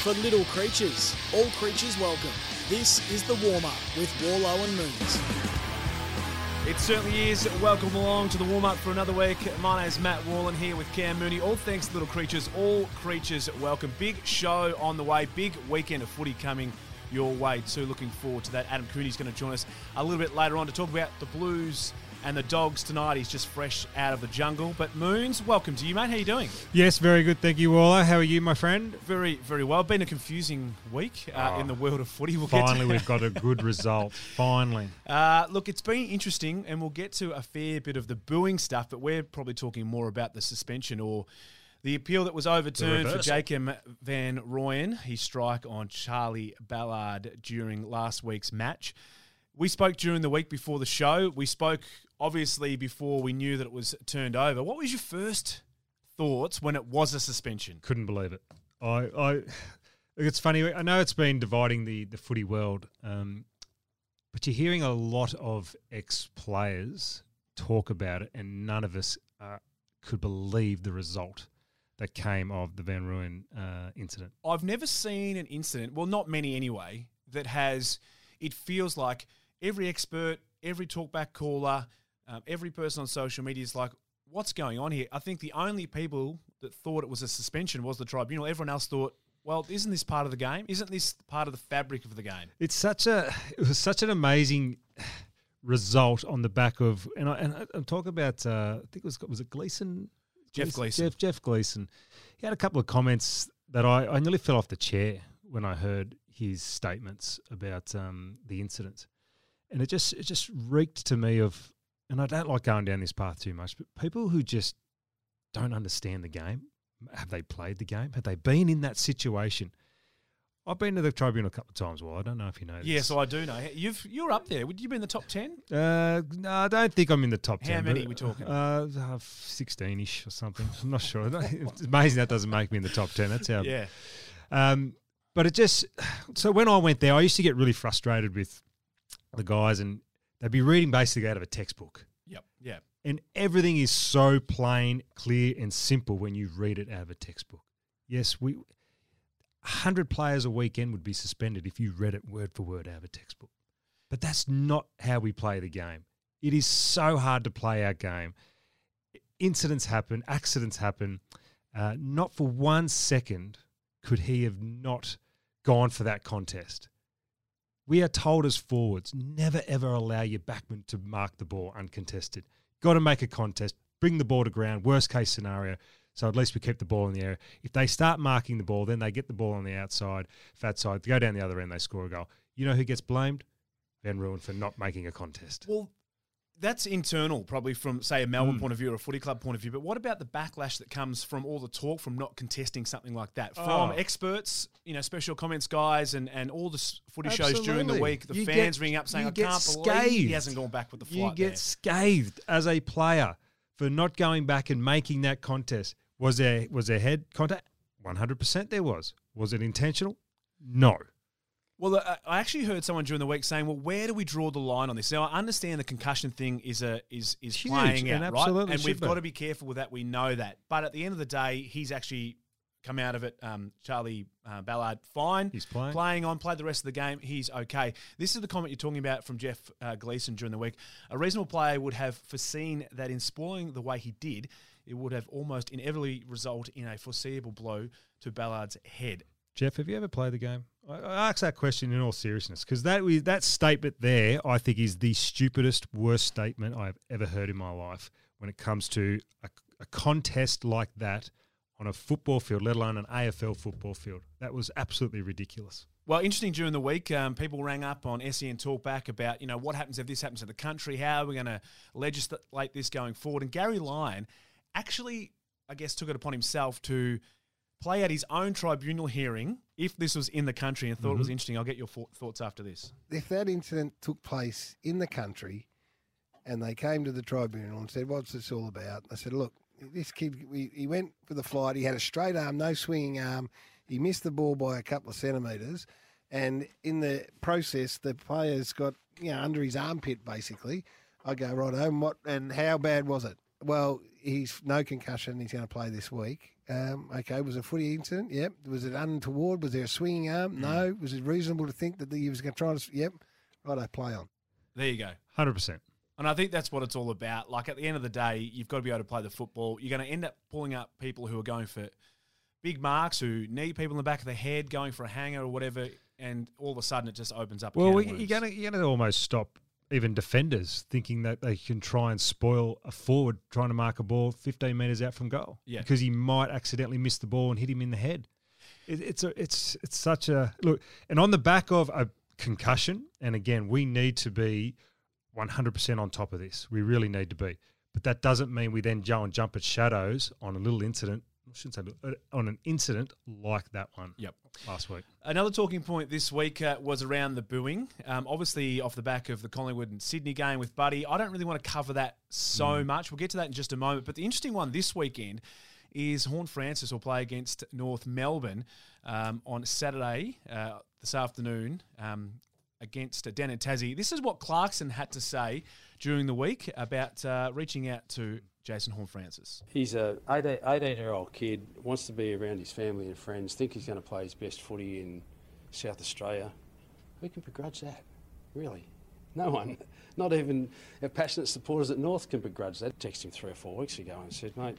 for little creatures. All creatures welcome. This is the warm up with Worlo and Moons. It certainly is. Welcome along to the warm up for another week. My name is Matt Wallen here with Cam Mooney. All thanks to Little Creatures. All creatures welcome. Big show on the way. Big weekend of footy coming your way too. Looking forward to that. Adam Cooney's going to join us a little bit later on to talk about the Blues and the Dogs tonight. He's just fresh out of the jungle. But Moons, welcome to you, mate. How you doing? Yes, very good. Thank you, Waller. How are you, my friend? Very, very well. Been a confusing week uh, Oh, in the world of footy. We'll Finally, get to we've got a good result. Finally. Uh, look, it's been interesting, and we'll get to a fair bit of the booing stuff, but we're probably talking more about the suspension or the appeal that was overturned for. Jacob Van Rooyen, his strike on Charlie Ballard during last week's match. We spoke during the week before the show. We spoke obviously before we knew that it was turned over. What was your first thoughts when it was a suspension? Couldn't believe it. I, I, it's funny. I know it's been dividing the the footy world, um, but you're hearing a lot of ex players talk about it, and none of us uh, could believe the result that came of the Van Rooyen uh, incident. I've never seen an incident, well, not many anyway, that has, it feels like every expert, every talkback caller, um, every person on social media is like, what's going on here? I think the only people that thought it was a suspension was the tribunal. Everyone else thought, well, isn't this part of the game? Isn't this part of the fabric of the game? It's such a it was such an amazing result on the back of and I and I'm talking about uh, I think it was was it Gleeson Jeff Gleeson. Jeff Jeff Gleeson. He had a couple of comments that I, I nearly fell off the chair when I heard his statements about um, the incident, and it just it just reeked to me of and I don't like going down this path too much, but people who just don't understand the game. Have they played the game? Have they been in that situation? I've been to the tribunal a couple of times. Well, I don't know if you know. Yeah, so I do know. You've, you're up there. Would you be in the top 10? Uh, no, I don't think I'm in the top How ten. many but, are we talking? Uh, sixteen-ish or something. I'm not sure. it's amazing that doesn't make me in the top ten. That's how. Yeah. Um, but it just so when I went there, I used to get really frustrated with the guys, and they'd be reading basically out of a textbook, Yep. Yeah. and everything is so plain, clear, and simple when you read it out of a textbook. Yes, we. 100 players a weekend would be suspended if you read it word for word out of a textbook. But that's not how we play the game. It is so hard to play our game. Incidents happen, accidents happen. Uh, not for one second could he have not gone for that contest. We are told as forwards never ever allow your backman to mark the ball uncontested. Got to make a contest, bring the ball to ground, worst case scenario. So at least we keep the ball in the air. If they start marking the ball, then they get the ball on the outside, fat side, they go down the other end, they score a goal. You know who gets blamed? Van Rooyen for not making a contest. Well, that's internal, probably from, say, a Melbourne Mm. point of view or a footy club point of view. But what about the backlash that comes from all the talk from not contesting something like that? From Oh. experts, you know, special comments guys, and, and all the footy shows during the week, the You fans get- ring up saying, I can't believe he hasn't gone back with the flight." You get there. scathed as a player for not going back and making that contest. Was there was there head contact? One hundred percent there was. Was it intentional? No. Well, I actually heard someone during the week saying, "Well, where do we draw the line on this?" Now, I understand the concussion thing is a is is Huge, playing and out, right? And we've be. got to be careful with that. We know that, but at the end of the day, he's actually come out of it. Um, Charlie uh, Ballard, fine. He's playing. playing on, played the rest of the game. He's okay. This is the comment you're talking about from Jeff uh, Gleeson during the week. A reasonable player would have foreseen that in spoiling the way he did, it would have almost inevitably result in a foreseeable blow to Ballard's head. Jeff, have you ever played the game? I, ask that question in all seriousness because that that statement there, I think, is the stupidest, worst statement I've ever heard in my life when it comes to a, a contest like that on a football field, let alone an AFL football field. That was absolutely ridiculous. Well, interesting during the week, um, people rang up on SEN Talkback about, you know, what happens if this happens to the country? How are we going to legislate this going forward? And Gary Lyon actually, I guess, took it upon himself to play at his own tribunal hearing if this was in the country and thought it was mm-hmm. interesting. I'll get your thoughts after this. if that incident took place in the country and they came to the tribunal and said, What's this all about? I said, Look, this kid, we, he went for the flight. He had a straight arm, no swinging arm. He missed the ball by a couple of centimetres. And in the process, the player's got, you know, under his armpit basically. I go, right home, what, and how bad was it? Well, he's no concussion. He's going to play this week. Um, okay, was it a footy incident? Yep. Was it untoward? Was there a swinging arm? No. Was it reasonable to think that he was going to try to? Yep. Right, I play on. There you go. Hundred percent. And I think that's what it's all about. Like at the end of the day, you've got to be able to play the football. You're going to end up pulling up people who are going for big marks, who need people in the back of the head, going for a hanger or whatever, and all of a sudden it just opens up. a Well, can we, of you're gonna you're gonna almost stop even defenders thinking that they can try and spoil a forward trying to mark a ball 15 meters out from goal. Yeah. because he might accidentally miss the ball and hit him in the head. It, it's a it's it's such a look, and on the back of a concussion, and again, we need to be 100 percent on top of this. We really need to be, but that doesn't mean we then go and jump at shadows on a little incident. I shouldn't say uh, on an incident like that one. Yep. last week. Another talking point this week uh, was around the booing. Um, obviously, off the back of the Collingwood and Sydney game with Buddy. I don't really want to cover that so much. We'll get to that in just a moment. But the interesting one this weekend is Horne-Francis will play against North Melbourne um, on Saturday uh, this afternoon um, against uh, Dan and Tassie. This is what Clarkson had to say during the week about uh, reaching out to Jason Horne-Francis. He's a 18, 18 year old kid, wants to be around his family and friends, think he's going to play his best footy in South Australia. Who can begrudge that? Really? No one. Not even our passionate supporters at North can begrudge that. Texted him three or four weeks ago and said, mate,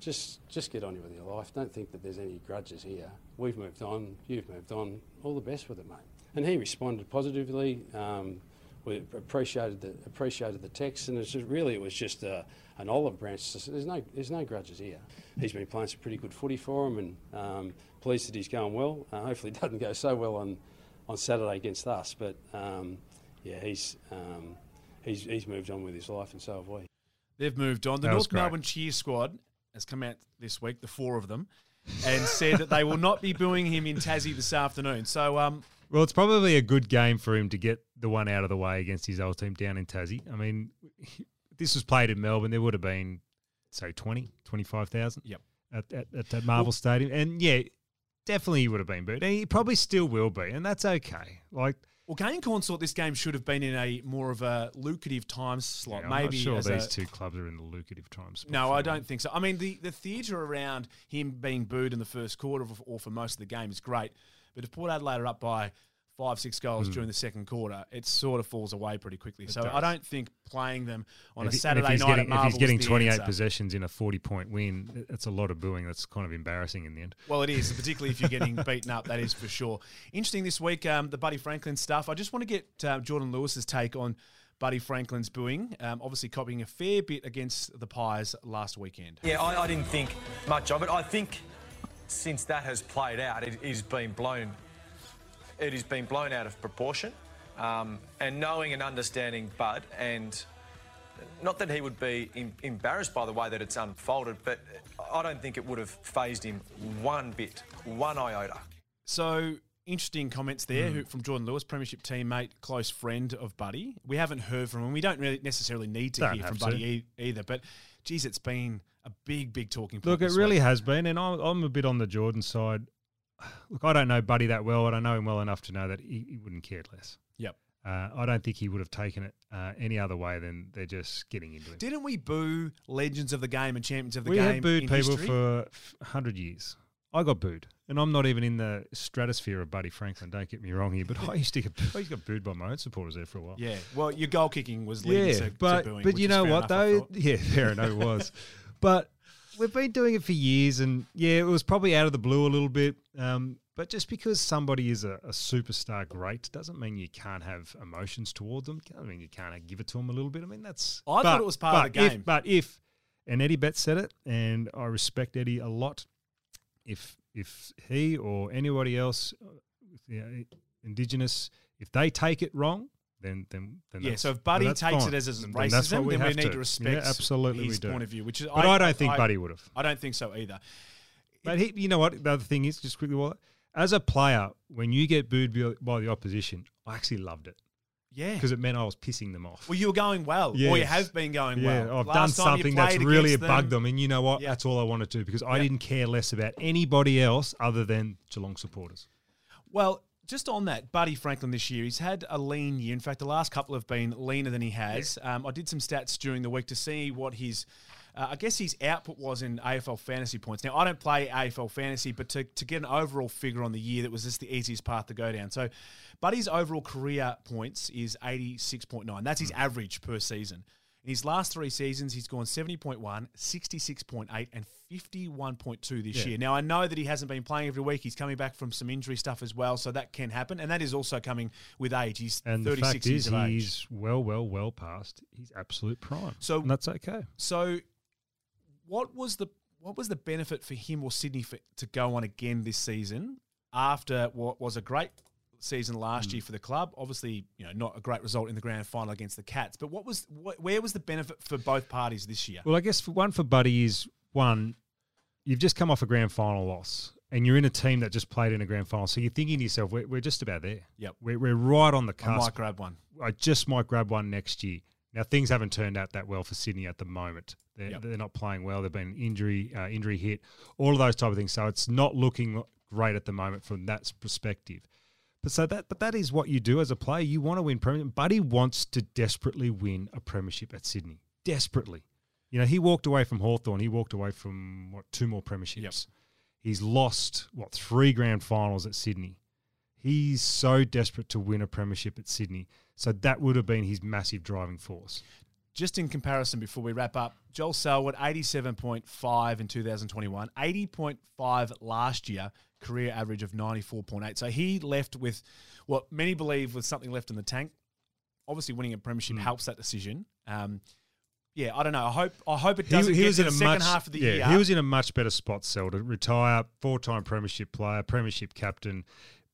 just just get on with your life. Don't think that there's any grudges here. We've moved on. You've moved on. All the best with it, mate. And he responded positively. Um, we appreciated the appreciated the text, and it's just, really it was just a, an olive branch. There's no there's no grudges here. He's been playing some pretty good footy for him, and um, pleased that he's going well. Uh, hopefully, it doesn't go so well on on Saturday against us, but um, yeah, he's um, he's he's moved on with his life, and so have we. They've moved on. The That North great. Melbourne cheer squad has come out this week, the four of them, and said that they will not be booing him in Tassie this afternoon. So, um, Well, it's probably a good game for him to get the one out of the way against his old team down in Tassie. I mean, this was played in Melbourne. There would have been, say, 20, 25,000 Yep. at, at, at that Marvel Stadium. And yeah, definitely he would have been booed. And he probably still will be. And that's okay. Like, well, Kane thought this game should have been in a more of a lucrative time slot. I'm maybe not sure these a- two clubs are in the lucrative times. No, I don't think so. I mean, the, the theatre around him being booed in the first quarter or for most of the game is great. But if Port Adelaide are up by five, six goals during the second quarter, it sort of falls away pretty quickly. so does. I don't think playing them on If a Saturday night getting, at Marvel If he's getting 28 answer. possessions in a 40 point win, that's a lot of booing. That's kind of embarrassing in the end. Well, it is, particularly if you're getting beaten up. That is for sure. Interesting this week, um, the Buddy Franklin stuff. I just want to get uh, Jordan Lewis's take on Buddy Franklin's booing. Um, obviously, copying a fair bit against the Pies last weekend. Yeah, I, I didn't think much of it. I think since that has played out, it has been blown. It has been blown out of proportion. Um, and knowing and understanding Bud, and not that he would be em- embarrassed by the way that it's unfolded, but I don't think it would have phased him one bit, one iota. So interesting comments there who, from Jordan Lewis, Premiership teammate, close friend of Buddy. We haven't heard from him. We don't really necessarily need to Don't hear from to. Buddy e- either. But geez, it's been a big, big talking point. Look, it really week. has been, and I'm, I'm a bit on the Jordan side. Look, I don't know Buddy that well, but I know him well enough to know that he, he wouldn't care less. Yep. Uh, I don't think he would have taken it uh, any other way than they're just getting into it. Didn't we boo legends of the game and champions of the we game? have booed people history? for a hundred years. I got booed, and I'm not even in the stratosphere of Buddy Franklin. Don't get me wrong here, but I used to get I used to get booed by my own supporters there for a while. Yeah, well, your goal kicking was leading yeah, to, but to booing. but you know what though? Yeah, fair enough it was, but we've been doing it for years, and yeah, it was probably out of the blue a little bit. Um, but just because somebody is a, a superstar great doesn't mean you can't have emotions toward them. I mean, you can't give it to them a little bit. I mean, that's. I thought it was part of but the if- game. but if, and Eddie Betts said it, and I respect Eddie a lot. If if he or anybody else, uh, you know, Indigenous, if they take it wrong, then then then Yeah, so if Buddy takes fine. it as, as Then- then what racism, then we need to, respect Yeah, absolutely his we do. point of view, which is But I, don't think I, Buddy would have. I don't think so either. But he, you know what? The other thing is, just quickly, while- as a player, when you get booed by- the opposition, I actually loved it Yeah. because it meant I was pissing them off. Well, you were going well, or you have been going yeah, well. I've Last done something that's really bugged them, and you know what? Yeah. That's all I wanted to do because I Yeah. didn't care less about anybody else other than Geelong supporters. Well, just on that, Buddy Franklin this year, he's had a lean year. In fact, the last couple have been leaner than he has. Um, I did some stats during the week to see what his Uh, I guess his output was in AFL fantasy points. Now, I don't play AFL fantasy, but to, to get an overall figure on the year, that was just the easiest path to go down. So, Buddy's overall career points is 86.9. That's his average per season. In his last three seasons, he's gone 70.1, 66.8, and 51.2 this Yeah. year. Now, I know that he hasn't been playing every week. He's coming back from some injury stuff as well, so that can happen. And that is also coming with age. He's And the 36 fact years is, of age. he's well, well, well past his absolute prime. So- and that's okay. So, what was the what was the benefit for him or Sydney for, to go on again this season after what was a great season last year for the club? Obviously, you know, not a great result in the grand final against the Cats, but what was what, where was the benefit for both parties this year? Well, I guess for one for Buddy is one, you've just come off a grand final loss and you're in a team that just played in a grand final. So you're thinking to yourself, we're, we're just about there. Yep. We're, we're right on the cusp. I might grab one. I just might grab one next year. Now things haven't turned out that well for Sydney at the moment. They're, Yep. they're not playing well. They've been injury uh, injury hit, all of those type of things. So it's not looking great at the moment from that perspective. But so that but that is what you do as a player. You want to win premiership. Buddy wants to desperately win a premiership at Sydney. Desperately. You know, he walked away from Hawthorn. He walked away from what two more premierships. He's lost what three grand finals at Sydney. He's so desperate to win a premiership at Sydney. So that would have been his massive driving force. Just in comparison, before we wrap up, Joel Selwood, 87.5 in 2021, 80.5 last year, career average of 94.8. So he left with what many believe was something left in the tank. Obviously, winning a premiership Hmm. helps that decision. Um, yeah, I don't know. I hope I hope it doesn't he get was in the a second much half of the yeah, year. he was in a much better spot, Sel, to retire, four-time premiership player, premiership captain,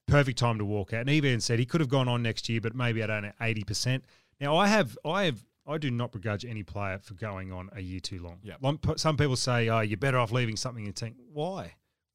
perfect time to walk out. And he even said he could have gone on next year, but maybe at only eighty percent. Now I have, I have, I do not begrudge any player for going on a year too long. Yeah. Some people say, "Oh, you're better off leaving something in the tank." Why?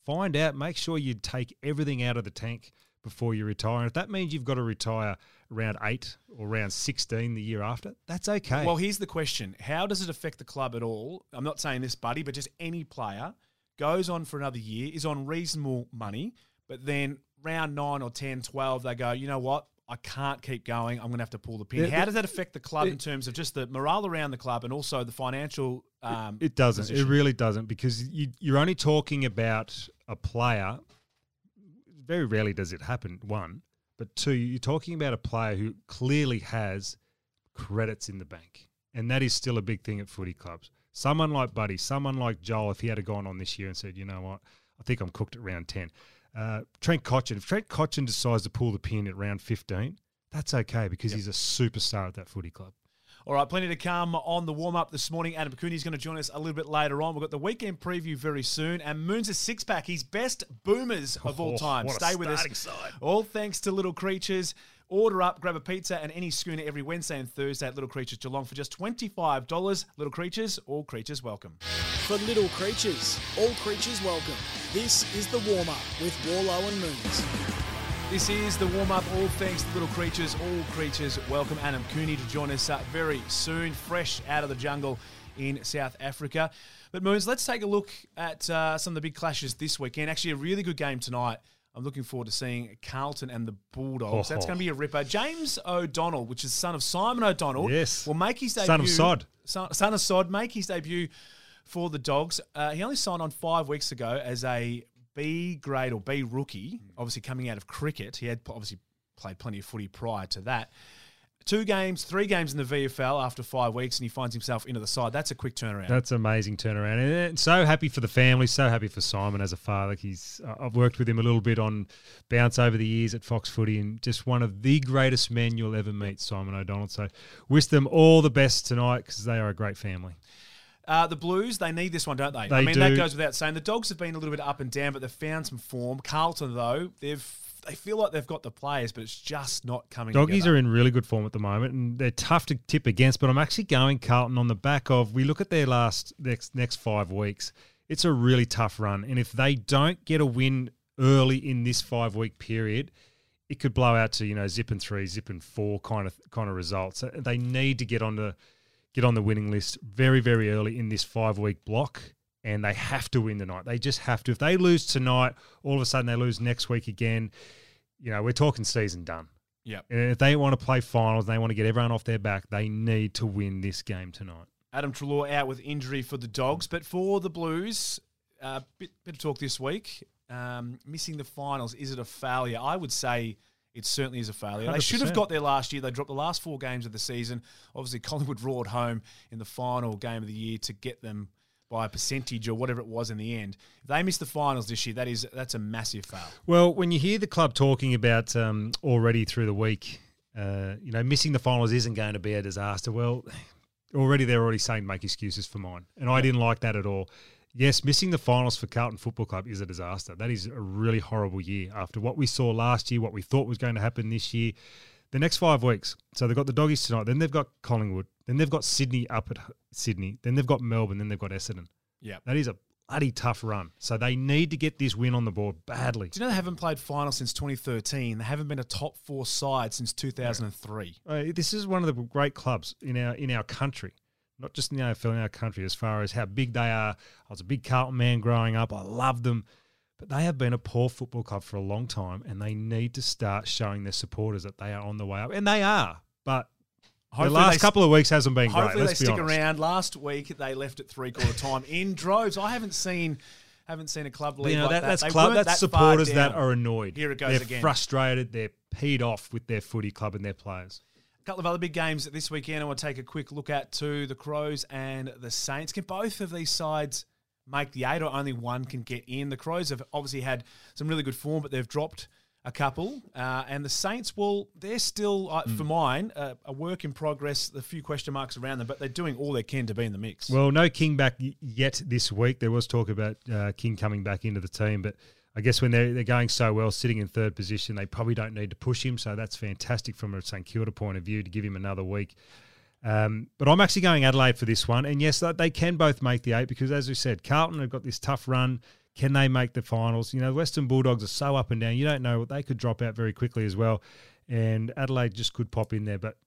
Find out. Make sure you take everything out of the tank before you retire. And if that means you've got to retire around eight or around sixteen the year after, that's okay. Well, here's the question: How does it affect the club at all? I'm not saying this, buddy, but just any player goes on for another year, is on reasonable money, but then round nine or 10, 12, they go, you know what? I can't keep going. I'm going to have to pull the pin. Yeah, How does that affect the club in terms of just the morale around the club and also the financial? Um, It doesn't. position? It really doesn't because you, you're only talking about a player. Very rarely does it happen. One, but two, you're talking about a player who clearly has credits in the bank, and that is still a big thing at footy clubs. Someone like Buddy, someone like Joel, if he had gone on this year and said, you know what, I think I'm cooked at round ten. Uh, Trent Cotchin, if Trent Cotchin decides to pull the pin at round fifteen, that's okay because he's a superstar at that footy club. All right, plenty to come on the warm up this morning. Adam Cooney is going to join us a little bit later on. We've got the weekend preview very soon, and Moon's a six pack, his best boomers of all Oh, time. what a Stay with us. side. All thanks to Little Creatures. Order up, grab a pizza and any schooner every Wednesday and Thursday at Little Creatures Geelong for just $25. Little Creatures, all creatures welcome. For little creatures, all creatures welcome. This is the warm up with Worlo and Moons. This is the warm up. All thanks to Little Creatures, all creatures welcome. Adam Cooney to join us uh, very soon, fresh out of the jungle in South Africa. But Moons, let's take a look at uh, some of the big clashes this weekend. Actually, a really good game tonight. I'm looking forward to seeing Carlton and the Bulldogs. That's Oh. going to be a ripper. James O'Donnell, which is son of Simon O'Donnell, Yes. will make his debut. Son of Sod. Son, son of Sod, make his debut for the Dogs. Uh, he only signed on five weeks ago as a B grade or B rookie, obviously coming out of cricket. He had obviously played plenty of footy prior to that. Two games, three games in the VFL after five weeks, and he finds himself into the side. That's a quick turnaround. That's amazing turnaround, and so happy for the family. So happy for Simon as a father. He's uh, I've worked with him a little bit on bounce over the years at Fox Footy, and just one of the greatest men you'll ever meet, Simon O'Donnell. So wish them all the best tonight because they are a great family. Uh, the Blues, they need this one, don't they? I They mean, that goes without saying. The Dogs have been a little bit up and down, but they've found some form. Carlton, though, they've they feel like they've got the players, but it's just not coming. Doggies together. are in really good form at the moment, and they're tough to tip against. But I'm actually going Carlton on the back of we look at their last next next five weeks. It's a really tough run, and if they don't get a win early in this five week period, it could blow out to you know zip and three, zip and four kind of kind of results. They need to get on the get on the winning list very very early in this five week block. And they have to win tonight. They just have to. If they lose tonight, all of a sudden they lose next week again. You know, we're talking season done. Yep. And if they want to play finals, they want to get everyone off their back, they need to win this game tonight. Adam Treloar out with injury for the Dogs, but for the Blues, uh, bit, bit of talk this week. Um, missing the finals, is it a failure? I would say it certainly is a failure. They should have got there last year. They dropped the last four games of the season. Obviously, Collingwood roared home in the final game of the year to get them by a percentage or whatever it was in the end. If they miss the finals this year, that is that's a massive fail. Well, when you hear the club talking about um, already through the week, uh, you know, missing the finals isn't going to be a disaster. Well, already they're already saying make excuses for mine, and I didn't like that at all. Yes, missing the finals for Carlton Football Club is a disaster. That is a really horrible year after what we saw last year, what we thought was going to happen this year. The next five weeks, so they've got the doggies tonight, then they've got Collingwood, then they've got Sydney up at Sydney, then they've got Melbourne, then they've got Essendon. Yeah. That is a bloody tough run. So they need to get this win on the board badly. Do you know they haven't played final since 2013? They haven't been a top four side since 2003. Uh, this is one of the great clubs in our in our country, not just in the AFL in our country. As far as how big they are, I was a big Carlton man growing up. I loved them, but they have been a poor football club for a long time, and they need to start showing their supporters that they are on the way up, and they are. But the last they- couple of weeks hasn't been great. Hopefully they be stick around. Last week they left at three quarter time in droves. I haven't seen haven't seen a club leave You know, like that, that. that's They club. That's that supporters that are annoyed. Here it goes They're again. frustrated. They're peed off with their footy club and their players. A couple of other big games this weekend I want to take a quick look at too. The Crows and the Saints. Can both of these sides make the eight or only one can get in? The Crows have obviously had some really good form, but they've dropped a couple. Uh, and the Saints, well, they're still, uh, Hmm. for mine, uh, a work in progress. A few question marks around them, but they're doing all they can to be in the mix. Well, no King back yet this week. There was talk about uh, King coming back into the team, but I guess when they're, they're going so well, sitting in third position, they probably don't need to push him. So that's fantastic from a St Kilda point of view to give him another week. Um, but I'm actually going Adelaide for this one. And yes, they can both make the eight because, as we said, Carlton have got this tough run. Can they make the finals? You know, Western Bulldogs are so up and down. You don't know. What they could drop out very quickly as well. And Adelaide just could pop in there. But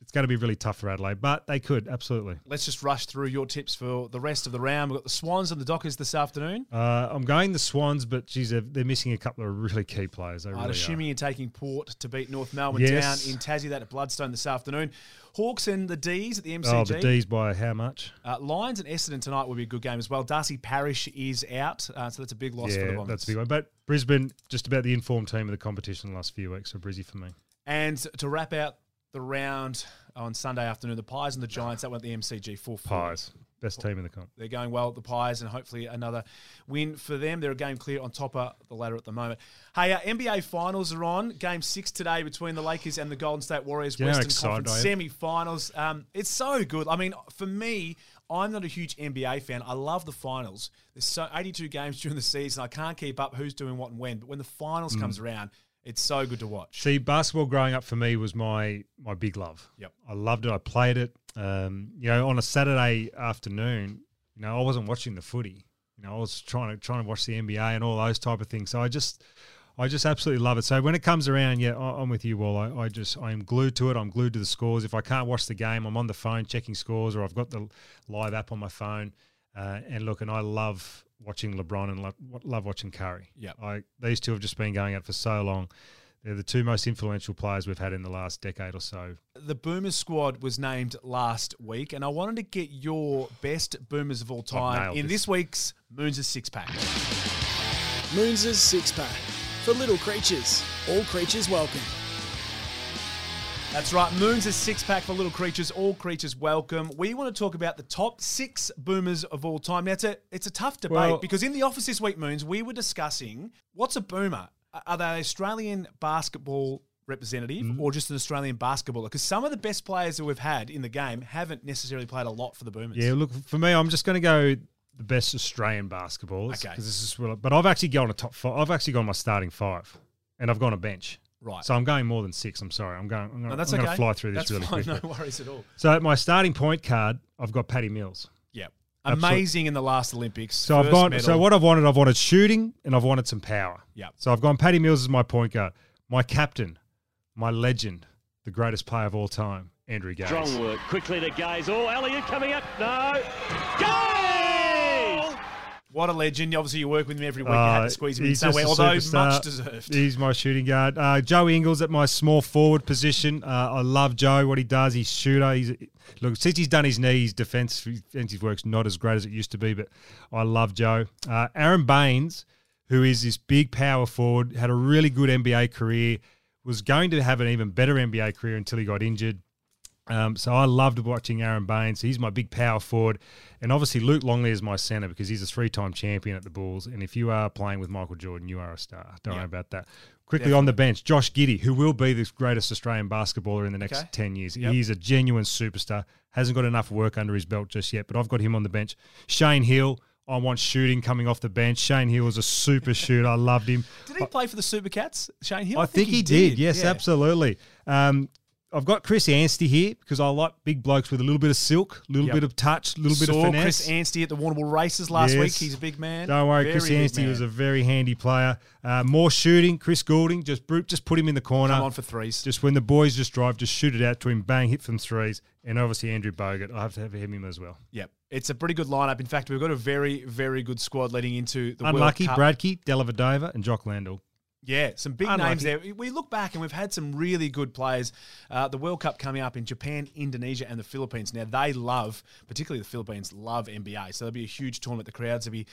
it's going to be really tough for Adelaide. But they could, absolutely. Let's just rush through your tips for the rest of the round. We've got the Swans and the Dockers this afternoon. Uh, I'm going the Swans, but geez, they're, they're missing a couple of really key players. They I'd really assuming are. you're taking Port to beat North Melbourne Yes. down in Tassie, that at Blundstone this afternoon. Hawks and the D's at the MCG. Oh, the D's by how much? Uh, Lions and Essendon tonight will be a good game as well. Darcy Parish is out, uh, so that's a big loss for the yeah, Bombers. that's a big one. But Brisbane, just about the informed team of the competition the last few weeks, so Brizzy for me. And to wrap out the round on Sunday afternoon, the Pies and the Giants, that went the MCG 4 Pies, best team in the comp. They're going well at the Pies, and hopefully another win for them. They're a game clear on top of the ladder at the moment. Hey, uh, NBA finals are on. Game six today between the Lakers and the Golden State Warriors. You Western Conference semi-finals. Um, it's so good. I mean, for me, I'm not a huge NBA fan. I love the finals. There's so 82 games during the season. I can't keep up who's doing what and when. But when the finals Mm. comes around, it's so good to watch. See, basketball growing up for me was my my big love. Yep. I loved it. I played it. Um, you know, on a Saturday afternoon, you know, I wasn't watching the footy. You know, I was trying to trying to watch the NBA and all those type of things. So I just, I just absolutely love it. So when it comes around, yeah, I'm with you, Wall. I, I just, I am glued to it. I'm glued to the scores. If I can't watch the game, I'm on the phone checking scores, or I've got the live app on my phone. Uh, and look, and I love watching LeBron and lo- love watching Curry. Yep. I these two have just been going at for so long. They're the two most influential players we've had in the last decade or so. The Boomers squad was named last week, and I wanted to get your best Boomers of all time in this. this week's Moons' six pack. Moons' six pack. For little creatures, all creatures welcome. That's right, Moons' is six pack for little creatures, all creatures welcome. We want to talk about the top six Boomers of all time. Now, it's a it's a tough debate Well- because in the office this week, Moons, we were discussing what's a Boomer. Are they Australian basketball representative Mm-hmm. or just an Australian basketballer? Because some of the best players that we've had in the game haven't necessarily played a lot for the Boomers. Yeah, look for me, I'm just going to go the best Australian basketballers. Okay. this is but I've actually gone a top five. I've actually gone my starting five, and I've gone a bench. Right. So I'm going more than six. I'm sorry. I'm going. I'm going, No, that's I'm okay. going to fly through this That's really fine, quickly. No worries at all. So at my starting point card, I've got Paddy Mills. Yeah. Absolute- Amazing in the last Olympics. So I've First gone. medal. So what I've wanted, I've wanted shooting, and I've wanted some power. Yep. So I've gone Paddy Mills as my point guard, my captain, my legend, the greatest player of all time, Andrew Gaze. Strong work. Quickly to Gaze. Oh, Elliott coming up. No. Gaze! What a legend. Obviously, you work with him every week. you had Uh, to squeeze him in somewhere, although superstar. much deserved. He's my shooting guard. Uh, Joe Ingles at my small forward position. Uh, I love Joe. What he does, he's shooter. He's look since he's done his knee, his defense defensive work's not as great as it used to be. But I love Joe. Uh, Aron Baynes, who is this big power forward, had a really good NBA career. Was going to have an even better NBA career until he got injured. Um, so I loved watching Aron Baynes. He's my big power forward. And obviously Luke Longley is my centre because he's a three-time champion at the Bulls. And if you are playing with Michael Jordan, you are a star. Don't Yeah. worry about that. Quickly on the bench, Josh Giddey, who will be the greatest Australian basketballer in the next Okay. 10 years. Yep. He's a genuine superstar. Hasn't got enough work under his belt just yet, but I've got him on the bench. Shane Heal, I want shooting coming off the bench. Shane Heal was a super shooter. I loved him. Did he play for the Supercats, Shane Heal? I, think, he did. Yes, Yeah. absolutely. Um, I've got Chris Anstey here because I like big blokes with a little bit of silk, a little Yep. bit of touch, a little bit of finesse. Chris Anstey at the Warrnambool races last Yes. week. He's a big man. Don't worry, Very Chris Anstey man. was a very handy player. Uh, more shooting, Chris Goulding, just brute, just put him in the corner. Come on for threes. Just when the boys just drive, just shoot it out to him, bang, hit from threes. And obviously Andrew Bogut, I have to have him as well. Yep. It's a pretty good lineup. In fact, we've got a very, very good squad leading into the Unlucky, World Cup. Bradkey, Dellavedova, and Jock Landale. Yeah, some big Unlucky. names there. We look back and we've had some really good players. Uh, the World Cup coming up in Japan, Indonesia, and the Philippines. Now they love, particularly the Philippines, love NBA. So there'll be a huge tournament. The crowds will be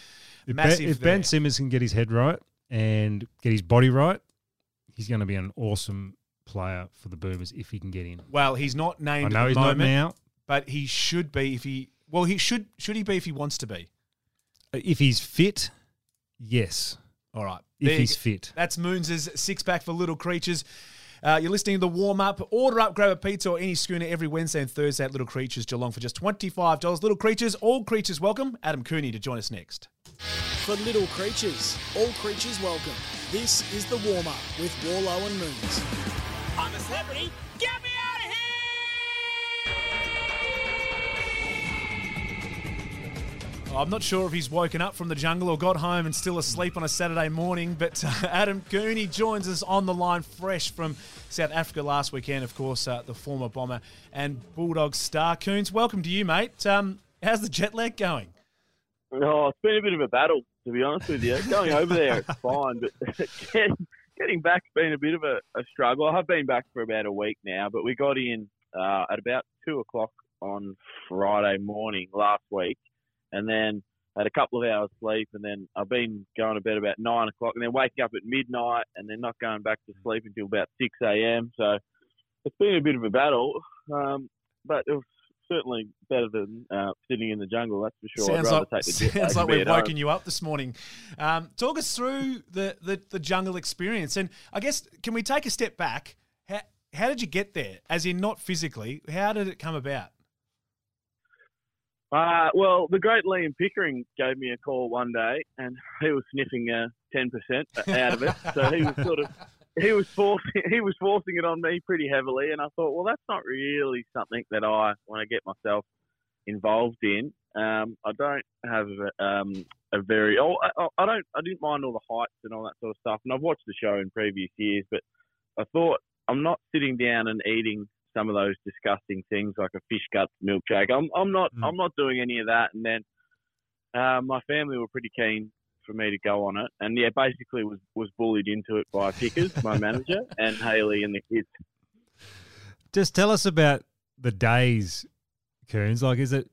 If, ben, massive. if Ben. Simmons can get his head right and get his body right, he's going to be an awesome player for the Boomers if he can get in. well, he's not named. I know he's the not moment, now. but he should be if he. Well, he should. Should he be if he wants to be? If he's fit, yes. All right. If There he's fit. That's Moons' six pack for little creatures. Uh, you're listening to the warm up. Order up, grab a pizza or any schooner every Wednesday and Thursday at Little Creatures Geelong for just $25. Little Creatures, all creatures welcome. Adam Cooney to join us next. For little creatures, all creatures welcome. This is the warm up with Worlo and Moons. I'm a celebrity. I'm not sure if he's woken up from the jungle or got home and still asleep on a Saturday morning, but uh, Adam Cooney joins us on the line fresh from South Africa last weekend, of course, uh, the former bomber and Bulldog star. Coons, welcome to you, mate. Um, how's the jet lag going? Oh, it's been a bit of a battle, to be honest with you. Going over there, it's fine, but getting, back's been a bit of a, a struggle. I have been back for about a week now, but we got in uh, at about two o'clock on Friday morning last week, and then had a couple of hours sleep, and then I've been going to bed about nine o'clock, and then waking up at midnight, and then not going back to sleep until about six a.m. So it's been a bit of a battle, um, but it was certainly better than uh, sitting in the jungle. That's for sure. Sounds I'd rather like, take the sounds like we've at home. woken you up this morning. Um, talk us through the, the, the jungle experience. And I guess, can we take a step back? How, how did you get there? As in, not physically, how did it come about? Uh, well, the great Liam Pickering gave me a call one day, and he was sniffing uh, ten percent out of it. so he was sort of he was forcing he was forcing it on me pretty heavily, and I thought, well, that's not really something that I want to get myself involved in. Um, I don't have um, a very oh I, I don't I didn't mind all the heights and all that sort of stuff, and I've watched the show in previous years, but I thought I'm not sitting down and eating some of those disgusting things like a fish guts milkshake. I'm I'm not Mm. I'm not doing any of that. And then uh, my family were pretty keen for me to go on it, and yeah, basically was was bullied into it by Pickers, my manager, and Haley and the kids. Just tell us about the days, Coons. Like, is it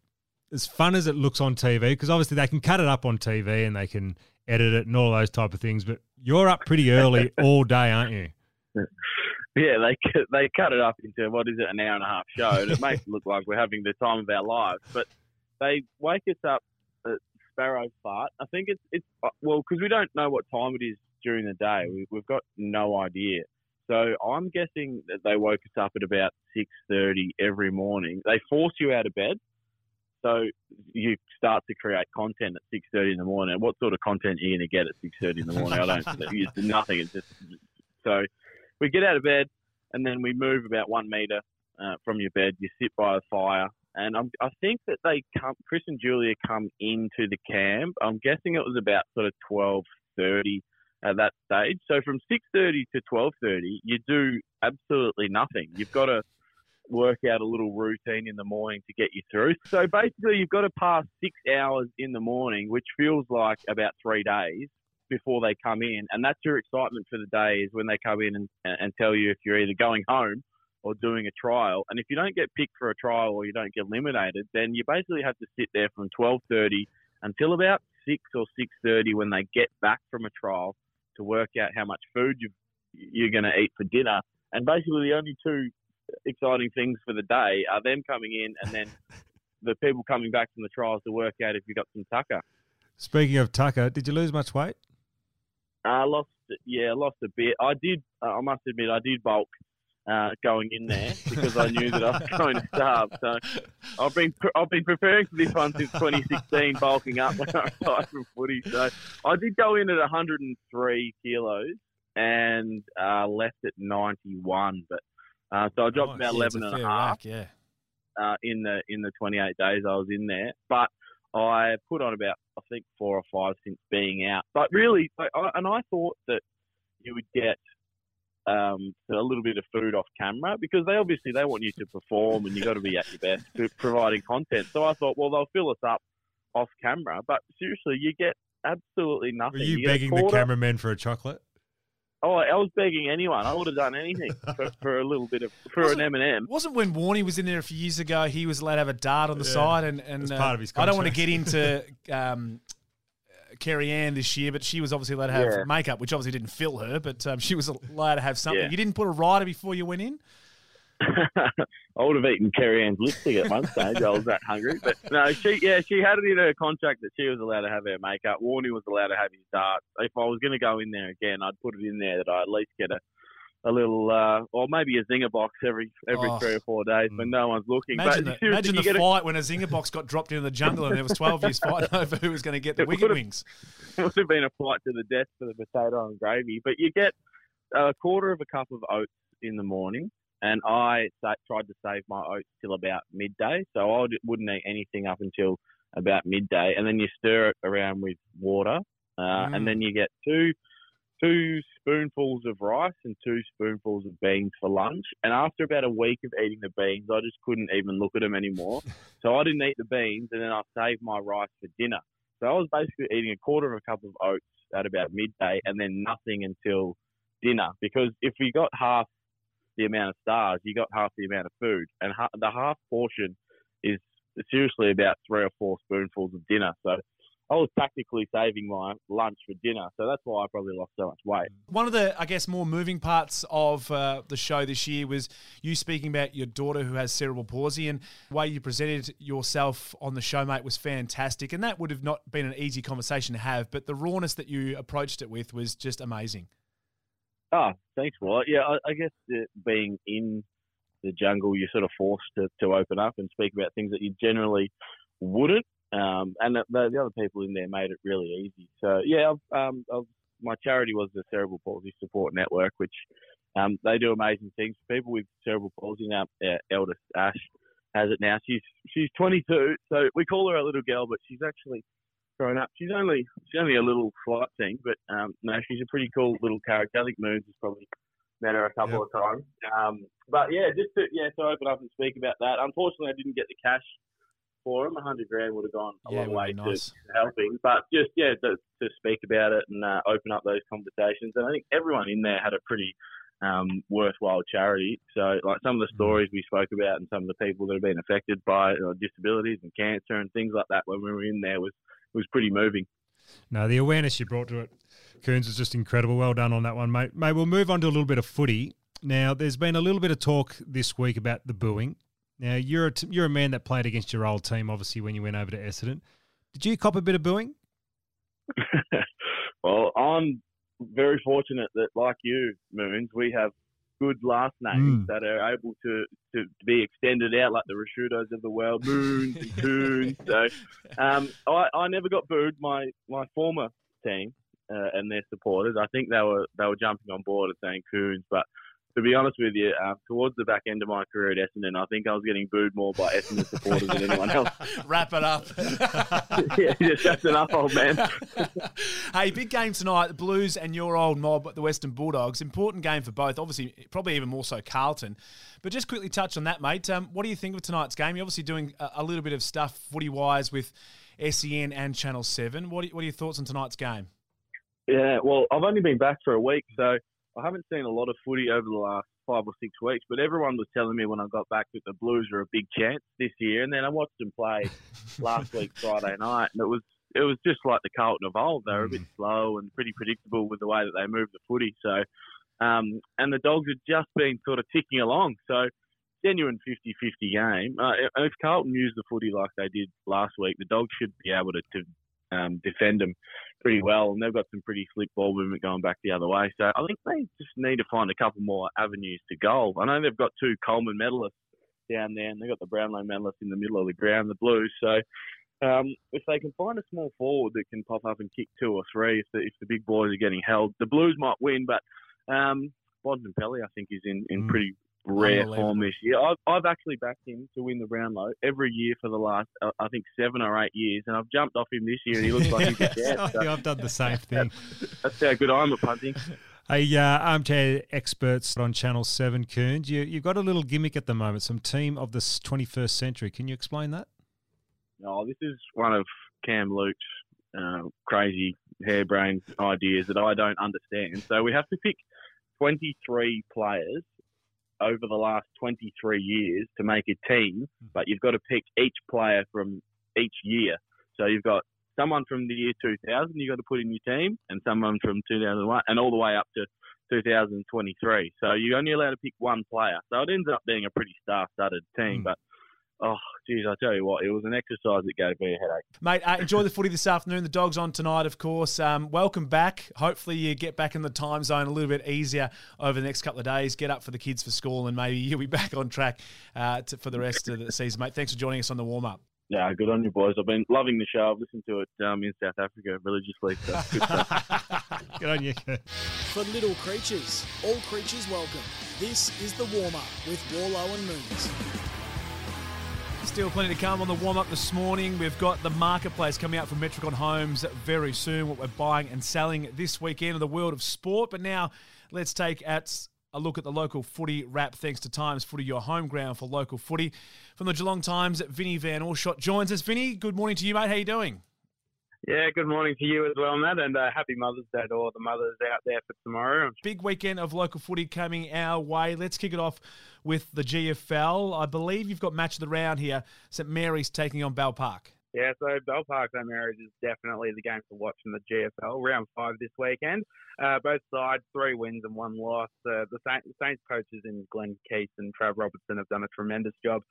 as fun as it looks on TV? Because obviously they can cut it up on TV and they can edit it and all those type of things. But you're up pretty early all day, aren't you? Yeah, they they cut it up into what is it, an hour and a half show, and it makes it look like we're having the time of our lives. But they wake us up at Sparrow Fart. I think it's it's uh, well because we don't know what time it is during the day. We, we've got no idea. So I'm guessing that they woke us up at about six thirty every morning. They force you out of bed, so you start to create content at six thirty in the morning. What sort of content are you going to get at six thirty in the morning? I don't. It's nothing. It's just so we get out of bed and then we move about one meter uh, from your bed. You sit by the fire, and I'm, I think that they come. Chris and Julia come into the camp. I'm guessing it was about sort of twelve thirty at that stage. So from six thirty to twelve thirty, you do absolutely nothing. You've got to work out a little routine in the morning to get you through. So basically, you've got to pass six hours in the morning, which feels like about three days before they come in, and that's your excitement for the day is when they come in and, and tell you if you're either going home or doing a trial. And if you don't get picked for a trial or you don't get eliminated, then you basically have to sit there from 12:30 until about six or 6:30 when they get back from a trial to work out how much food you you're going to eat for dinner. And basically, the only two exciting things for the day are them coming in and then the people coming back from the trials to work out if you got some tucker. Speaking of Tucker, did you lose much weight? I uh, lost, yeah, I lost a bit. I did. Uh, I must admit, I did bulk uh, going in there because I knew that I was going to starve. So I've been I've been preparing for this one since 2016, bulking up when I retired from footy. So I did go in at 103 kilos and uh, left at 91, but uh, so I dropped about yeah, 11 and a half. Whack, yeah. Uh, in the in the 28 days I was in there, but I put on about I think four or five since being out. But really, I, and I thought that you would get um, a little bit of food off camera because they obviously they want you to perform and you have got to be at your best providing content. So I thought, well, they'll fill us up off camera, but seriously, you get absolutely nothing. Were you, you begging the cameraman for a chocolate? Oh, I was begging anyone. I would have done anything for, for a little bit of for wasn't, an M and m Wasn't when Warney was in there a few years ago? He was allowed to have a dart on the Yeah. side, and and uh, part of his I don't want to get into um, Kerri-Anne this year, but she was obviously allowed to have Yeah. makeup, which obviously didn't fill her, but um, she was allowed to have something. Yeah. You didn't put a rider before you went in. I would have eaten Kerri-Anne's lipstick at one stage. I was that hungry, but no, she yeah she had it in her contract that she was allowed to have her makeup. Warney was allowed to have his dart. If I was going to go in there again, I'd put it in there that I at least get a a little uh, or maybe a zinger box every every Oh. three or four days when no one's looking. Imagine but the, imagine the get a- fight when a zinger box got dropped into the jungle and there was 12 years fighting over who was going to get the wicked wings. it would have been a fight to the death for the potato and gravy. But you get a quarter of a cup of oats in the morning, and I sa- tried to save my oats till about midday. So I would- wouldn't eat anything up until about midday, and then you stir it around with water, uh, Mm. and then you get two two spoonfuls of rice and two spoonfuls of beans for lunch. And after about a week of eating the beans, I just couldn't even look at them anymore. So I didn't eat the beans, and then I saved my rice for dinner. So I was basically eating a quarter of a cup of oats at about midday, and then nothing until dinner. Because if we got half the amount of stars, you got half the amount of food, and ha- the half portion is seriously about three or four spoonfuls of dinner. So I was practically saving my lunch for dinner. So that's why I probably lost so much weight. One of the, I guess, more moving parts of uh, the show this year was you speaking about your daughter who has cerebral palsy, and the way you presented yourself on the show, mate, was fantastic. And that would have not been an easy conversation to have, but the rawness that you approached it with was just amazing. Oh, thanks, Wyatt. Yeah, I, I guess being in the jungle, you're sort of forced to, to open up and speak about things that you generally wouldn't. Um, and the, the other people in there made it really easy. So yeah, I've, um, I've, my charity was the Cerebral Palsy Support Network, which um, they do amazing things for people with cerebral palsy. Now, our eldest Ash has it now. She's she's 22, so we call her a little girl, but she's actually grown up. She's only she's only a little flight thing, but um, no, she's a pretty cool little character. I think Moons has probably met her a couple of times. Um, but yeah, just to yeah to open up and speak about that. Unfortunately, I didn't get the cash for him. A hundred grand would have gone a Yeah, long way nice. to helping. But just yeah, to, to speak about it and uh, open up those conversations. And I think everyone in there had a pretty um, worthwhile charity. So like some of Mm. the stories we spoke about and some of the people that have been affected by uh, disabilities and cancer and things like that when we were in there was was pretty moving. No, the awareness you brought to it, Coons, was just incredible. Well done on that one, mate. Mate, we'll move on to a little bit of footy. Now, there's been a little bit of talk this week about the booing. Now, you're a, t- you're a man that played against your old team, obviously, when you went over to Essendon. Did you cop a bit of booing? well, I'm very fortunate that, like you, Moons, we have good last names Mm. that are able to, to be extended out like the Rashudos of the world, Moons and Coons. So um, I, I never got booed. My my former team uh, and their supporters, I think they were they were jumping on board and saying Coons, but to be honest with you, uh, towards the back end of my career at Essendon, I think I was getting booed more by Essendon supporters than anyone else. Wrap it up. yeah, just that's enough, old man. hey, big game tonight. The Blues and your old mob, the Western Bulldogs. Important game for both. Obviously, probably even more so Carlton. But just quickly touch on that, mate. Um, what do you think of tonight's game? You're obviously doing a, a little bit of stuff footy wise with SEN and Channel 7. What are, what are your thoughts on tonight's game? Yeah, well, I've only been back for a week, so I haven't seen a lot of footy over the last five or six weeks. But everyone was telling me when I got back that the Blues are a big chance this year, and then I watched them play last week Friday night, and it was it was just like the Carlton of old. They were a bit slow and pretty predictable with the way that they moved the footy. So, um, and the Dogs had just been sort of ticking along. So, genuine 50-50 game. Uh, if Carlton used the footy like they did last week, the Dogs should be able to, to um, defend them pretty well, and they've got some pretty slick ball movement going back the other way. So I think they just need to find a couple more avenues to goal. I know they've got two Coleman medalists down there, and they've got the Brownlow medalist in the middle of the ground, the Blues. So um, if they can find a small forward that can pop up and kick two or three, if the, if the big boys are getting held, the Blues might win. But um, Bontempelli, I think, is in, in Mm. pretty rare form this year. I've, I've actually backed him to win the Brownlow every year for the last, uh, I think, seven or eight years, and I've jumped off him this year, and he looks like he's a chance. So Yeah, I've done the same thing. that's how good I'm at punting. Hey, uh, armchair experts on Channel 7, Coons. You, you've got a little gimmick at the moment, some team of the 21st century. Can you explain that? Oh, this is one of Cam Luke's uh, crazy harebrained ideas that I don't understand. So we have to pick 23 players over the last 23 years to make a team, mm-hmm. but you've got to pick each player from each year. So you've got someone from the year 2000 you've got to put in your team, and someone from 2001, and all the way up to 2023. So you're only allowed to pick one player. So it ends up being a pretty star-studded team, mm. but oh, geez, I tell you what, it was an exercise that gave me a headache. Mate, uh, enjoy the footy this afternoon. The dog's on tonight, of course. Um, welcome back. Hopefully, you get back in the time zone a little bit easier over the next couple of days. Get up for the kids for school, and maybe you'll be back on track uh, to, for the rest of the season, mate. Thanks for joining us on the warm up. Yeah, good on you boys. I've been loving the show. I've listened to it um, in South Africa religiously. So good. Good on you. For little creatures, all creatures welcome. This is the warm up with Worlo and Moons. Still plenty to come on the warm up this morning. We've got the marketplace coming out from Metricon Homes very soon. What we're buying and selling this weekend in the world of sport. But now let's take at a look at the local footy wrap. Thanks to Times Footy, your home ground for local footy. From the Geelong Times, Vinny Van Alshot joins us. Vinny, good morning to you, mate. How you doing? Yeah, good morning to you as well, Matt, and uh, happy Mother's Day to all the mothers out there for tomorrow. Big weekend of local footy coming our way. Let's kick it off with the GFL. I believe you've got match of the round here. St Mary's taking on Bell Park. Yeah, so Bell Park St Mary's is definitely the game to watch in the GFL. Round five this weekend. Uh, both sides, three wins and one loss. Uh, the Saints, Saints coaches in Glenn Keith and Trav Robertson have done a tremendous job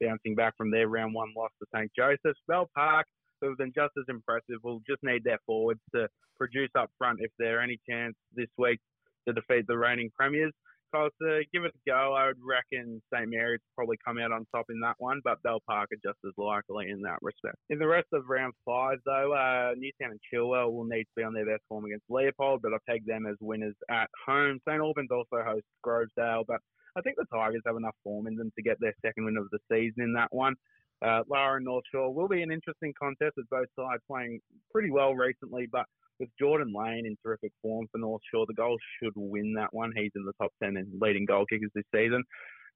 bouncing back from their round one loss to St Joseph's. Bell Park, who have been just as impressive, We'll just need their forwards to produce up front if there are any chance this week to defeat the reigning premiers. Was to give it a go, I would reckon St Mary's probably come out on top in that one, but Bell Park are just as likely in that respect. In the rest of round five, though, uh, Newtown and Chilwell will need to be on their best form against Leopold, but I peg them as winners at home. St Albans also hosts Grovedale, but I think the Tigers have enough form in them to get their second win of the season in that one. Uh, Lara and North Shore will be an interesting contest with both sides playing pretty well recently, but with Jordan Lane in terrific form for North Shore, the goals should win that one. He's in the top 10 in leading goal kickers this season.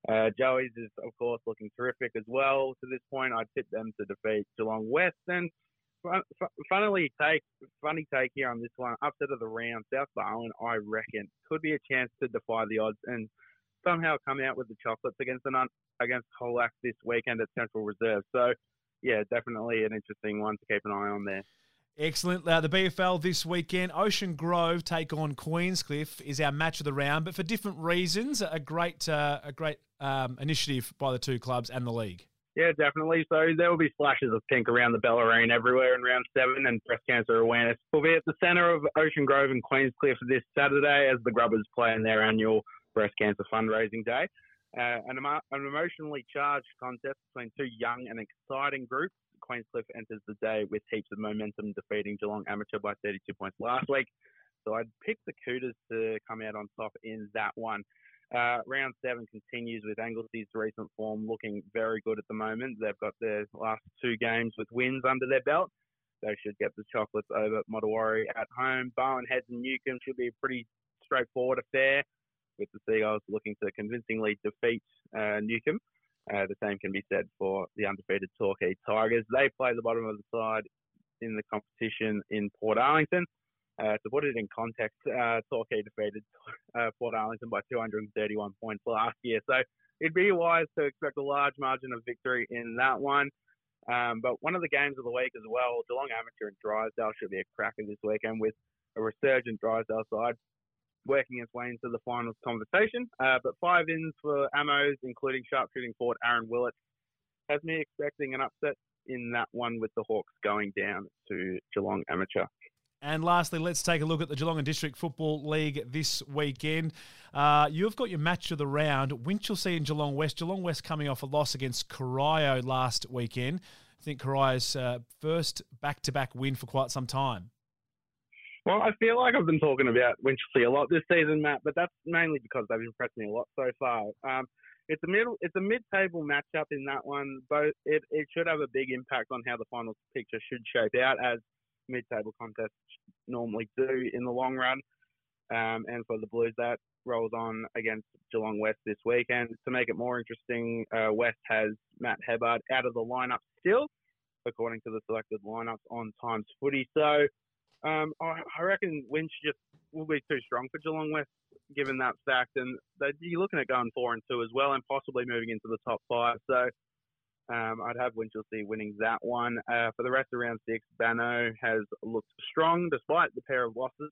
Uh, Joey's is, of course, looking terrific as well. To this point, I'd tip them to defeat Geelong Western. Fun, fun, funnily take, funny take here on this one. Upset of the round, South Barwon, I reckon, could be a chance to defy the odds and somehow come out with the chocolates against the against Colac this weekend at Central Reserve. So, yeah, definitely an interesting one to keep an eye on there. Excellent. Uh, the BFL this weekend, Ocean Grove take on Queenscliff is our match of the round, but for different reasons. A great, uh, a great um, initiative by the two clubs and the league. Yeah, definitely. So there will be splashes of pink around the Bellarine everywhere in round seven, and breast cancer awareness will be at the centre of Ocean Grove and Queenscliff this Saturday as the Grubbers play in their annual breast cancer fundraising day. Uh, an, an emotionally charged contest between two young and exciting groups. Queenscliff enters the day with heaps of momentum, defeating Geelong Amateur by 32 points last week. So I'd pick the Coutas to come out on top in that one. Uh, round seven continues with Anglesea's recent form looking very good at the moment. They've got their last two games with wins under their belt. They should get the chocolates over Modewarre at home. Barwon Heads and Newcomb should be a pretty straightforward affair, with the Seagulls looking to convincingly defeat uh, Newcomb. Uh, the same can be said for the undefeated Torquay Tigers. They play the bottom of the side in the competition in Portarlington. Uh, to put it in context, uh, Torquay defeated uh, Portarlington by 231 points last year. So it'd be wise to expect a large margin of victory in that one. Um, but one of the games of the week as well, Geelong Amateur and Drysdale should be a cracker this weekend with a resurgent Drysdale side working its way into the finals conversation. Uh, but five ins for Ammos, including sharpshooting forward Aaron Willett, has me expecting an upset in that one with the Hawks going down to Geelong Amateur. And lastly, let's take a look at the Geelong and District Football League this weekend. Uh, you've got your match of the round, Winchelsea and Geelong West. Geelong West coming off a loss against Corio last weekend. I think Corio's uh, first back-to-back win for quite some time. Well, I feel like I've been talking about Winchelsea a lot this season, Matt, but that's mainly because they've impressed me a lot so far. Um, it's a middle, it's a mid-table matchup in that one. Both it, it should have a big impact on how the final picture should shape out, as mid-table contests normally do in the long run. Um, and for the Blues, that rolls on against Geelong West this weekend. To make it more interesting, uh, West has Matt Hebbard out of the lineup still, according to the selected lineups on Times Footy. So um, I, I, reckon Winch just will be too strong for Geelong West, given that fact. And you're looking at going four and two as well, and possibly moving into the top five. So um, I'd have Winchelsea winning that one. Uh, for the rest of round six, Bano has looked strong despite the pair of losses.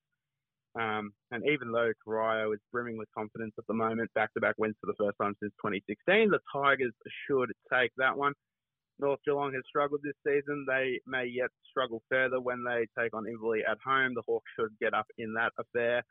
Um, and even though Corio is brimming with confidence at the moment, back-to-back wins for the first time since 2016, the Tigers should take that one. North Geelong has struggled this season. They may yet struggle further when they take on Inverleigh at home. The Hawks should get up in that affair.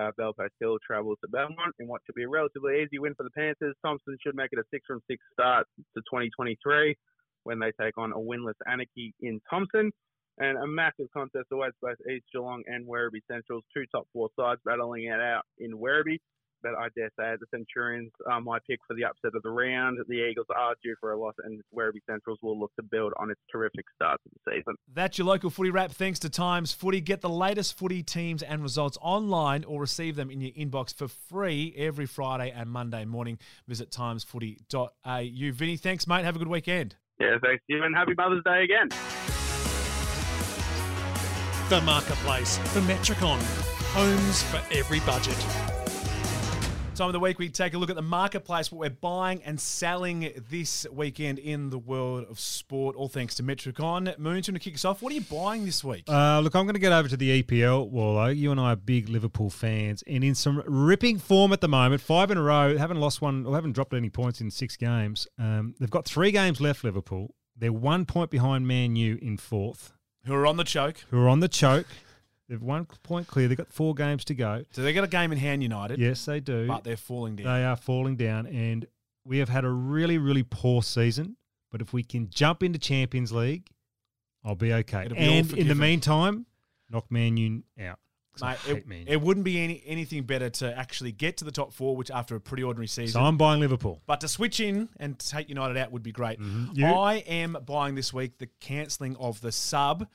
Uh, Bell Post Hill travels to Belmont in what should be a relatively easy win for the Panthers. Thomson should make it a six from six start to 2023 when they take on a winless Anakie in Thomson. And a massive contest awaits both East Geelong and Werribee Central's two top four sides battling it out in Werribee but I dare say the Centurions are my pick for the upset of the round. The Eagles are due for a loss, and Werribee Centrals will look to build on its terrific start to the season. That's your local footy wrap. Thanks to Times Footy. Get the latest footy teams and results online or receive them in your inbox for free every Friday and Monday morning. Visit timesfooty.au. Vinny, thanks, mate. Have a good weekend. Yeah, thanks, you, and happy Mother's Day again. The Marketplace for Metricon. Homes for every budget. Time of the week, we take a look at the marketplace, what we're buying and selling this weekend in the world of sport, all thanks to Metricon. Moon, to kick us off, what are you buying this week? Uh, look, I'm going to get over to the EPL, Worlo. You and I are big Liverpool fans, and in some ripping form at the moment, five in a row, haven't lost one or haven't dropped any points in six games. Um, they've got three games left, Liverpool. They're one point behind Man U in fourth. Who are on the choke. Who are on the choke. They've one point clear. They've got four games to go. So they've got a game in hand, United. Yes, they do. But they're falling down. They are falling down. And we have had a really, really poor season. But if we can jump into Champions League, I'll be okay. Be and in the meantime, knock Man U out. Mate, it, it wouldn't be any, anything better to actually get to the top four, which after a pretty ordinary season. So I'm buying Liverpool. But to switch in and take United out would be great. Mhm. I am buying this week the cancelling of the sub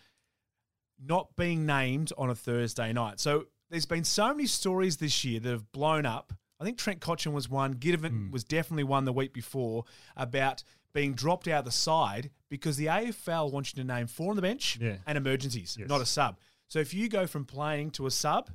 not being named on a Thursday night. So there's been so many stories this year that have blown up. I think Trent Cotchin was one. Gideon Hmm. was definitely one the week before about being dropped out of the side because the AFL wants you to name four on the bench Yeah. and emergencies, Yes. not a sub. So if you go from playing to a sub,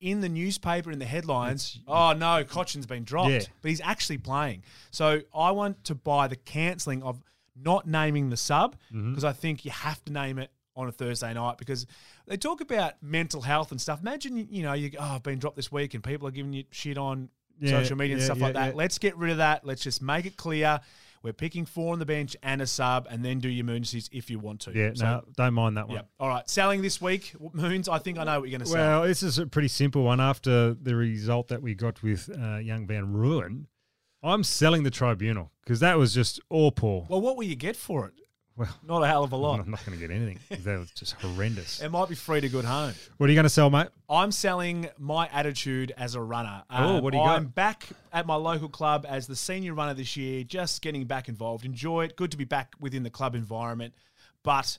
in the newspaper in the headlines, oh no, Cotchin's been dropped, Yeah. but he's actually playing. So I want to buy the cancelling of not naming the sub Mm-hmm. because I think you have to name it on a Thursday night because they talk about mental health and stuff. Imagine you- know you oh I've been dropped this week and people are giving you shit on Yeah, social media and yeah, stuff yeah, like that. Let's get rid of that. Let's just make it clear. We're picking four on the bench and a sub, and then do your emergencies if you want to. Yeah, So, no, don't mind that one. yeah. All right. Selling this week, Moons. I think I know what you're going to sell. Well, this is a pretty simple one. After the result that we got with uh, Young Van Rooyen, I'm selling the Tribunal because that was just all poor. Well, what will you get for it? Well, Not a hell of a lot. I'm not going to get anything. That was just horrendous. It might be free to good home. What are you going to sell, mate? I'm selling my attitude as a runner. Oh, um, what do you got? I'm back at my local club as the senior runner this year, just getting back involved. Enjoy it. Good to be back within the club environment. But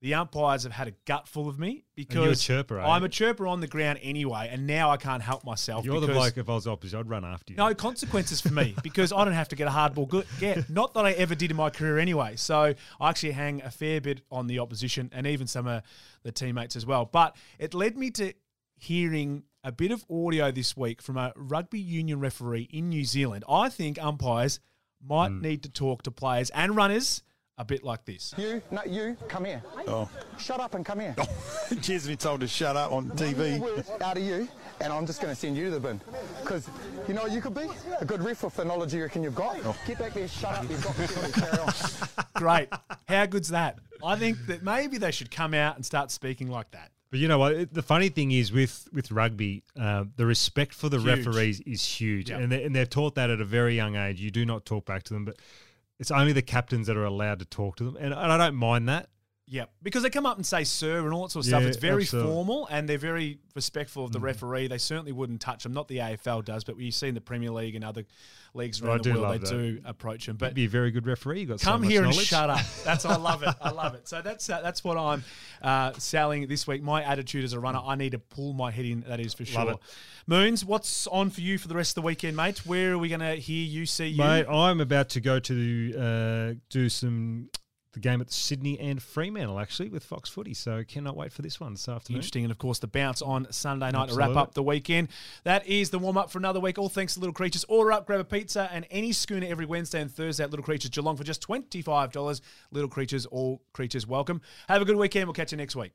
the umpires have had a gut full of me because chirper, are I'm a chirper on the ground anyway, and now I can't help myself. You're the bloke. If I was opposite, I'd run after you. no consequences for me because I don't have to get a hardball good get. Not that I ever did in my career anyway. So I actually hang a fair bit on the opposition and even some of the teammates as well. But it led me to hearing a bit of audio this week from a rugby union referee in New Zealand. I think umpires might hmm. need to talk to players and runners a bit like this. You, no, you, come here. Oh. Shut up and come here. Kids been told to shut up on TV. Out of you, and I'm just going to send you to the bin. Because you know what you could be? A good ref with the knowledge you reckon you've got. Get back there, shut up, you've got the penalty, carry on. Great. How good's that? I think that maybe they should come out and start speaking like that. But you know what? The funny thing is with with rugby, uh, the respect for the Huge. referees is huge, Yep. and they, and they're taught that at a very young age. You do not talk back to them, but it's only the captains that are allowed to talk to them, and, and I don't mind that. Yeah, because they come up and say "sir" and all that sort of stuff. It's very absolutely. formal and they're very respectful of the referee. They certainly wouldn't touch them. Not the AFL does, but you see in the Premier League and other leagues around the world, they that. do approach them. But But be a very good referee. You got so come much here and shut up. That's I love it. I love it. So that's uh, that's what I'm uh, selling this week. My attitude as a runner, I need to pull my head in. That is for sure. Moons, what's on for you for the rest of the weekend, mate? Where are we going to hear you, see you? Mate, I'm about to go to uh, do some the game at Sydney and Fremantle actually with Fox Footy. So cannot wait for this one this afternoon. Interesting. And of course, the bounce on Sunday night to wrap up the weekend. That is the warm up for another week. All thanks to Little Creatures. Order up, grab a pizza and any schooner every Wednesday and Thursday at Little Creatures Geelong for just $25. Little Creatures, all creatures welcome. Have a good weekend. We'll catch you next week.